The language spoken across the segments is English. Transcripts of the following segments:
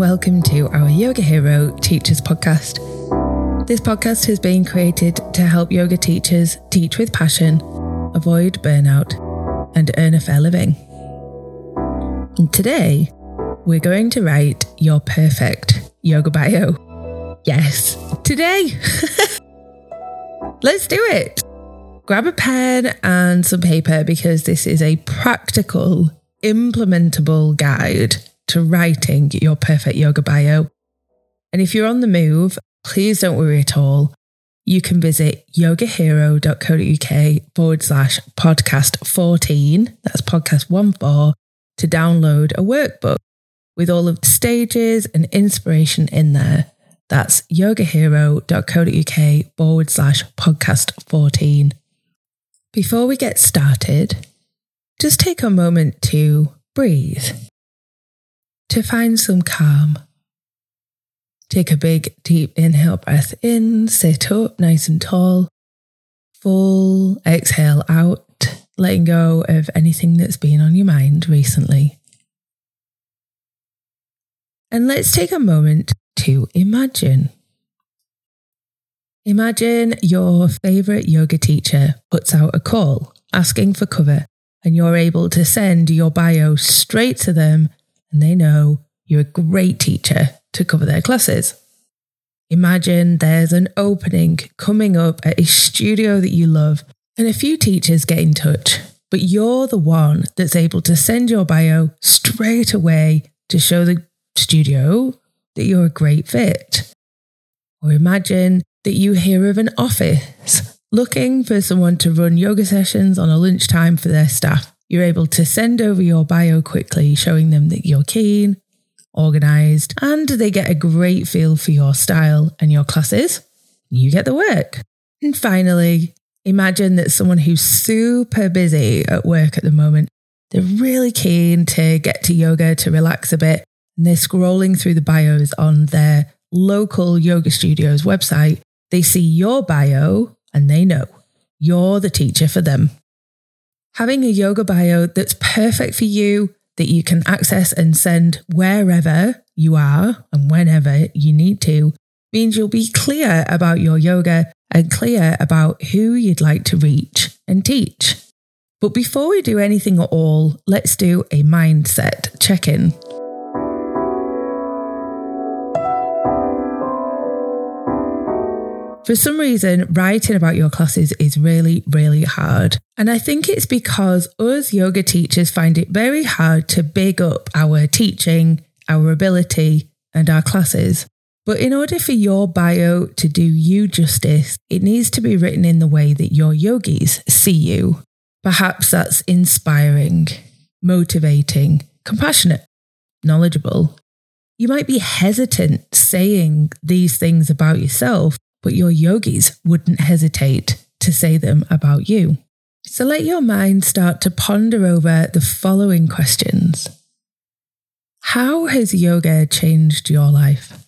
welcome to our Yoga Hero Teachers Podcast. This podcast has been created to help yoga teachers teach with passion, avoid burnout, and earn a fair living. And today, we're going to write your perfect yoga bio. Yes, today. Let's do it. Grab a pen and some paper because this is a practical, implementable guide to writing your perfect yoga bio. And if you're on the move, please don't worry at all. You can visit yogahero.co.uk forward slash podcast 14, that's podcast 1 4, to download a workbook with all of the stages and inspiration in there. That's yogahero.co.uk forward slash podcast 14. Before we get started, just take a moment to breathe to find some calm. Take a big, deep inhale breath in, sit up nice and tall. Full exhale out, letting go of anything that's been on your mind recently. And let's take a moment to imagine. Imagine your favorite yoga teacher puts out a call asking for cover, and you're able to send your bio straight to them and they know you're a great teacher to cover their classes. Imagine there's an opening coming up at a studio that you love, and a few teachers get in touch, but you're the one that's able to send your bio straight away to show the studio that you're a great fit. Or imagine that you hear of an office looking for someone to run yoga sessions on a lunchtime for their staff. You're able to send over your bio quickly, showing them that you're keen, organized, and they get a great feel for your style and your classes. You get the work. And finally, imagine that someone who's super busy at work at the moment, they're really keen to get to yoga to relax a bit, and they're scrolling through the bios on their local yoga studio's website. They see your bio and they know you're the teacher for them. Having a yoga bio that's perfect for you, that you can access and send wherever you are and whenever you need to, means you'll be clear about your yoga and clear about who you'd like to reach and teach. But before we do anything at all, let's do a mindset check in. For some reason, writing about your classes is really, really hard. And I think it's because us yoga teachers find it very hard to big up our teaching, our ability, and our classes. But in order for your bio to do you justice, it needs to be written in the way that your yogis see you. Perhaps that's inspiring, motivating, compassionate, knowledgeable. You might be hesitant saying these things about yourself but your yogis wouldn't hesitate to say them about you. So let your mind start to ponder over the following questions How has yoga changed your life?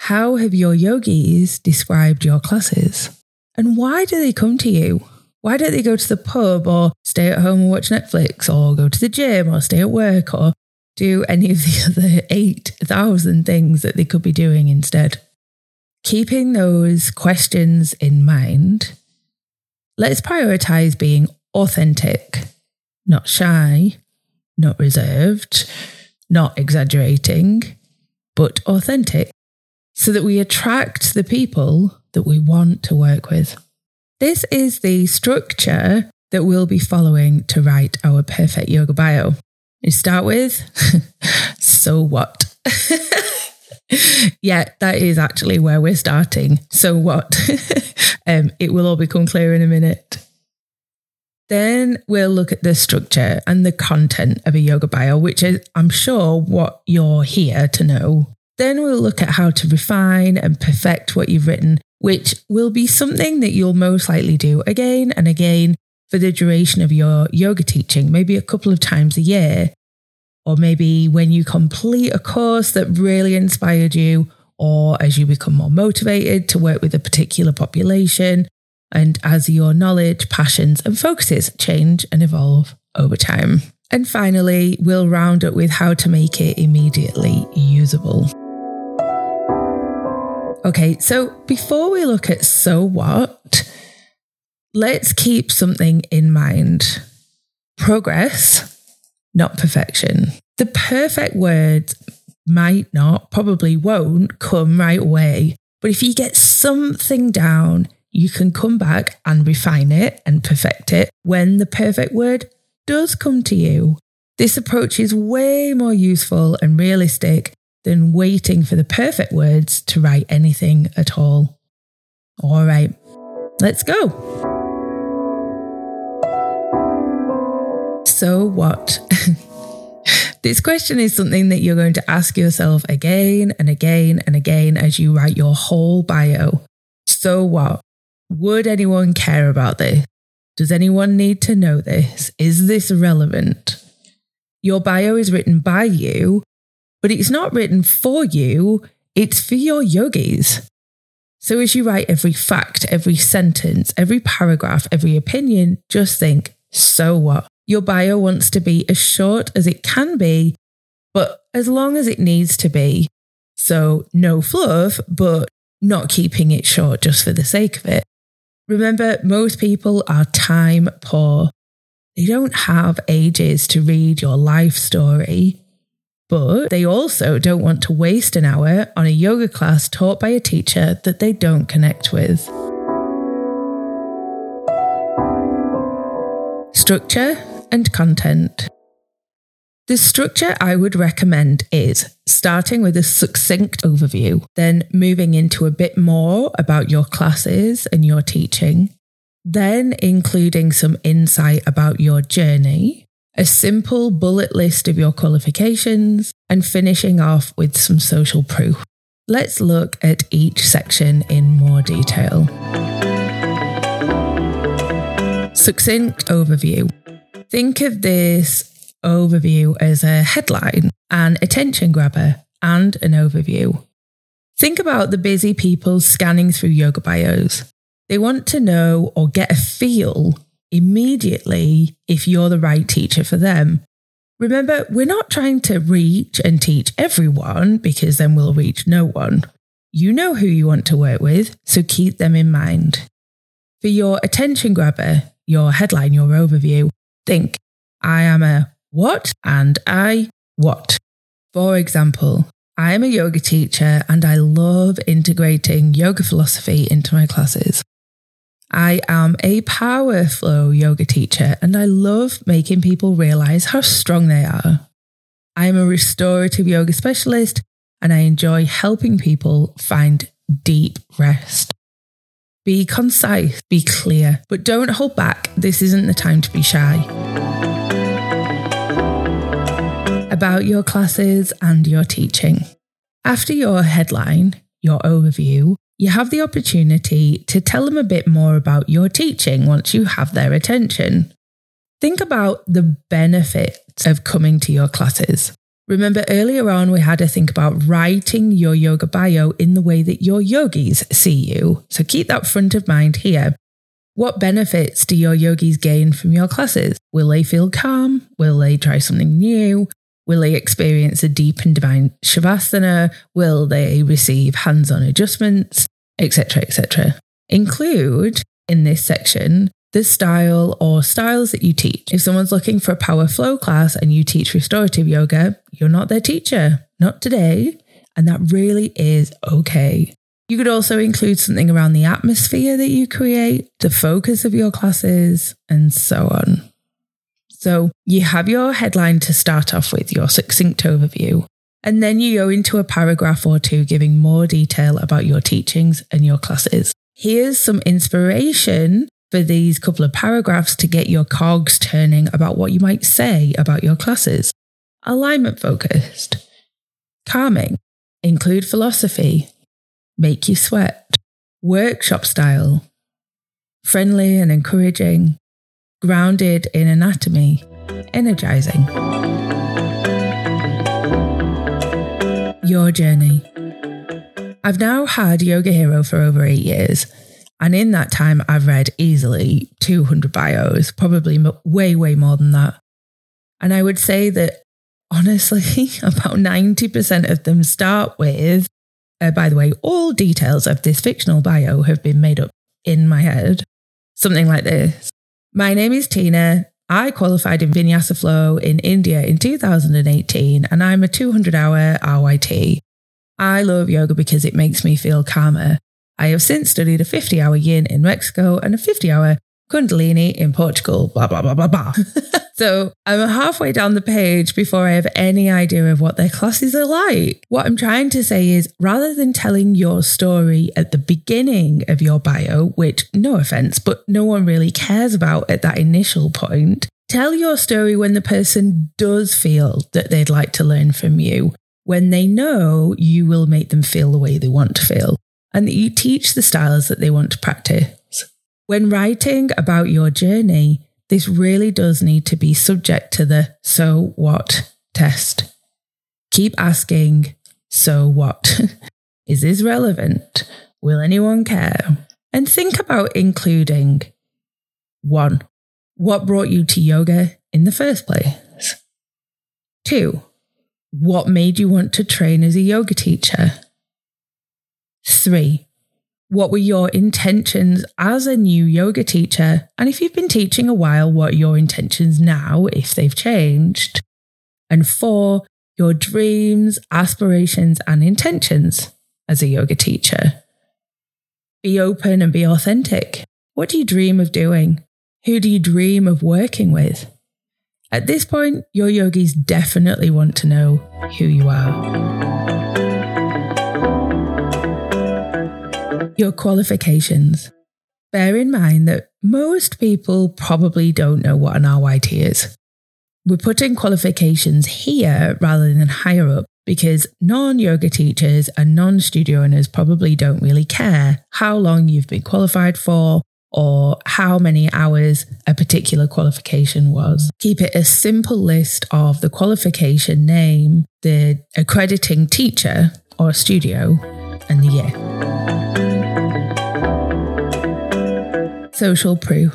How have your yogis described your classes? And why do they come to you? Why don't they go to the pub or stay at home and watch Netflix or go to the gym or stay at work or do any of the other 8,000 things that they could be doing instead? Keeping those questions in mind, let's prioritize being authentic, not shy, not reserved, not exaggerating, but authentic, so that we attract the people that we want to work with. This is the structure that we'll be following to write our perfect yoga bio. We start with, so what? yeah, that is actually where we're starting. So what? um, it will all become clear in a minute. Then we'll look at the structure and the content of a yoga bio, which is, I'm sure, what you're here to know. Then we'll look at how to refine and perfect what you've written, which will be something that you'll most likely do again and again for the duration of your yoga teaching, maybe a couple of times a year or maybe when you complete a course that really inspired you, or as you become more motivated to work with a particular population, and as your knowledge, passions, and focuses change and evolve over time. And finally, we'll round up with how to make it immediately usable. Okay, so before we look at so what, let's keep something in mind progress, not perfection. The perfect word might not, probably won't come right away. But if you get something down, you can come back and refine it and perfect it when the perfect word does come to you. This approach is way more useful and realistic than waiting for the perfect words to write anything at all. All right, let's go. So, what? this question is something that you're going to ask yourself again and again and again as you write your whole bio. So, what? Would anyone care about this? Does anyone need to know this? Is this relevant? Your bio is written by you, but it's not written for you, it's for your yogis. So as you write every fact, every sentence, every paragraph, every opinion, just think, so what? Your bio wants to be as short as it can be, but as long as it needs to be. So no fluff, but not keeping it short just for the sake of it. Remember, most people are time poor. They don't have ages to read your life story, but they also don't want to waste an hour on a yoga class taught by a teacher that they don't connect with. Structure and content. The structure I would recommend is starting with a succinct overview, then moving into a bit more about your classes and your teaching, then including some insight about your journey, a simple bullet list of your qualifications, and finishing off with some social proof. Let's look at each section in more detail. Succinct overview. Think of this overview as a headline, an attention grabber, and an overview. Think about the busy people scanning through yoga bios. They want to know or get a feel immediately if you're the right teacher for them. Remember, we're not trying to reach and teach everyone because then we'll reach no one. You know who you want to work with, so keep them in mind. For your attention grabber, your headline, your overview, think I am a what and I what. For example, I am a yoga teacher and I love integrating yoga philosophy into my classes. I am a power flow yoga teacher and I love making people realize how strong they are. I am a restorative yoga specialist and I enjoy helping people find deep rest. Be concise, be clear, but don't hold back. This isn't the time to be shy about your classes and your teaching. After your headline, your overview, you have the opportunity to tell them a bit more about your teaching once you have their attention. Think about the benefits of coming to your classes. Remember earlier on, we had to think about writing your yoga bio in the way that your yogis see you. So keep that front of mind here. What benefits do your yogis gain from your classes? Will they feel calm? Will they try something new? Will they experience a deep and divine shavasana? Will they receive hands on adjustments, etc., etc.? Include in this section the style or styles that you teach. If someone's looking for a power flow class and you teach restorative yoga, you're not their teacher, not today. And that really is okay. You could also include something around the atmosphere that you create, the focus of your classes, and so on. So you have your headline to start off with, your succinct overview. And then you go into a paragraph or two giving more detail about your teachings and your classes. Here's some inspiration for these couple of paragraphs to get your cogs turning about what you might say about your classes. Alignment focused, calming, include philosophy, make you sweat, workshop style, friendly and encouraging, grounded in anatomy, energizing. Your journey. I've now had Yoga Hero for over eight years, and in that time, I've read easily 200 bios, probably way, way more than that. And I would say that honestly, about 90% of them start with, uh, by the way, all details of this fictional bio have been made up in my head. Something like this My name is Tina. I qualified in Vinyasa Flow in India in 2018, and I'm a 200 hour RYT. I love yoga because it makes me feel calmer. I have since studied a 50 hour yin in Mexico and a 50 hour Kundalini in Portugal, blah, blah, blah, blah, blah. so I'm halfway down the page before I have any idea of what their classes are like. What I'm trying to say is rather than telling your story at the beginning of your bio, which, no offense, but no one really cares about at that initial point, tell your story when the person does feel that they'd like to learn from you, when they know you will make them feel the way they want to feel, and that you teach the styles that they want to practice. When writing about your journey, this really does need to be subject to the so what test. Keep asking, so what? Is this relevant? Will anyone care? And think about including one, what brought you to yoga in the first place? Two, what made you want to train as a yoga teacher? Three, what were your intentions as a new yoga teacher? And if you've been teaching a while, what are your intentions now, if they've changed? And four, your dreams, aspirations, and intentions as a yoga teacher. Be open and be authentic. What do you dream of doing? Who do you dream of working with? At this point, your yogis definitely want to know who you are. Your qualifications. Bear in mind that most people probably don't know what an RYT is. We're putting qualifications here rather than higher up because non yoga teachers and non studio owners probably don't really care how long you've been qualified for or how many hours a particular qualification was. Keep it a simple list of the qualification name, the accrediting teacher or studio, and the year. Social proof.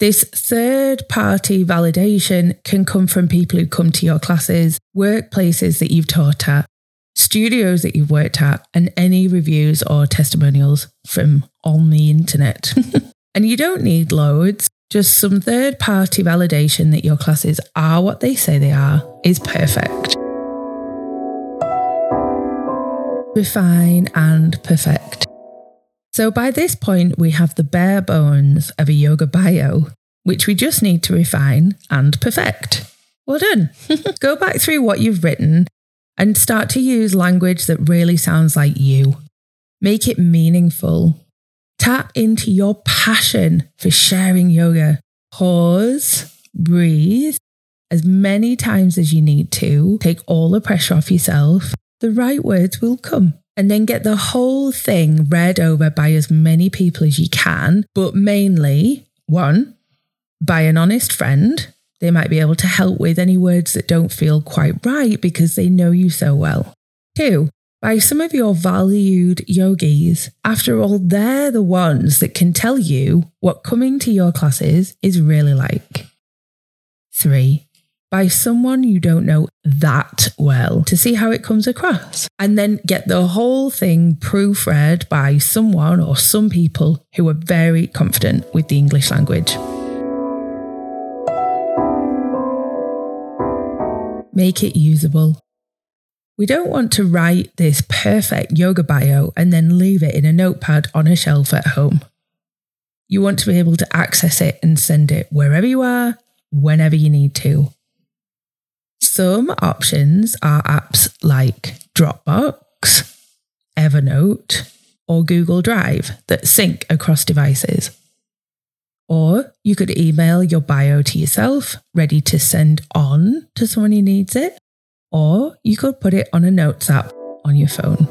This third party validation can come from people who come to your classes, workplaces that you've taught at, studios that you've worked at, and any reviews or testimonials from on the internet. and you don't need loads, just some third party validation that your classes are what they say they are is perfect. Refine and perfect. So by this point, we have the bare bones of a yoga bio, which we just need to refine and perfect. Well done. Go back through what you've written and start to use language that really sounds like you. Make it meaningful. Tap into your passion for sharing yoga. Pause, breathe as many times as you need to. Take all the pressure off yourself. The right words will come and then get the whole thing read over by as many people as you can, but mainly one, by an honest friend. They might be able to help with any words that don't feel quite right because they know you so well. Two, by some of your valued yogis. After all, they're the ones that can tell you what coming to your classes is really like. Three, by someone you don't know that well to see how it comes across. And then get the whole thing proofread by someone or some people who are very confident with the English language. Make it usable. We don't want to write this perfect yoga bio and then leave it in a notepad on a shelf at home. You want to be able to access it and send it wherever you are, whenever you need to. Some options are apps like Dropbox, Evernote, or Google Drive that sync across devices. Or you could email your bio to yourself, ready to send on to someone who needs it. Or you could put it on a notes app on your phone.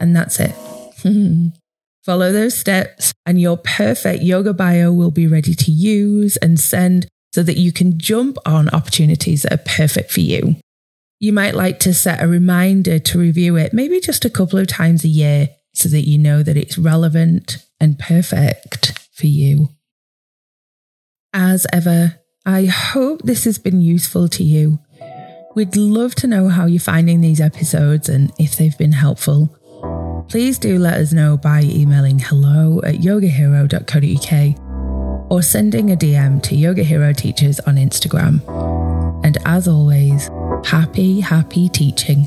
And that's it. Follow those steps, and your perfect yoga bio will be ready to use and send so that you can jump on opportunities that are perfect for you. You might like to set a reminder to review it, maybe just a couple of times a year, so that you know that it's relevant and perfect for you. As ever, I hope this has been useful to you. We'd love to know how you're finding these episodes and if they've been helpful. Please do let us know by emailing hello at yogahero.co.uk or sending a DM to Yoga Hero Teachers on Instagram. And as always, happy, happy teaching.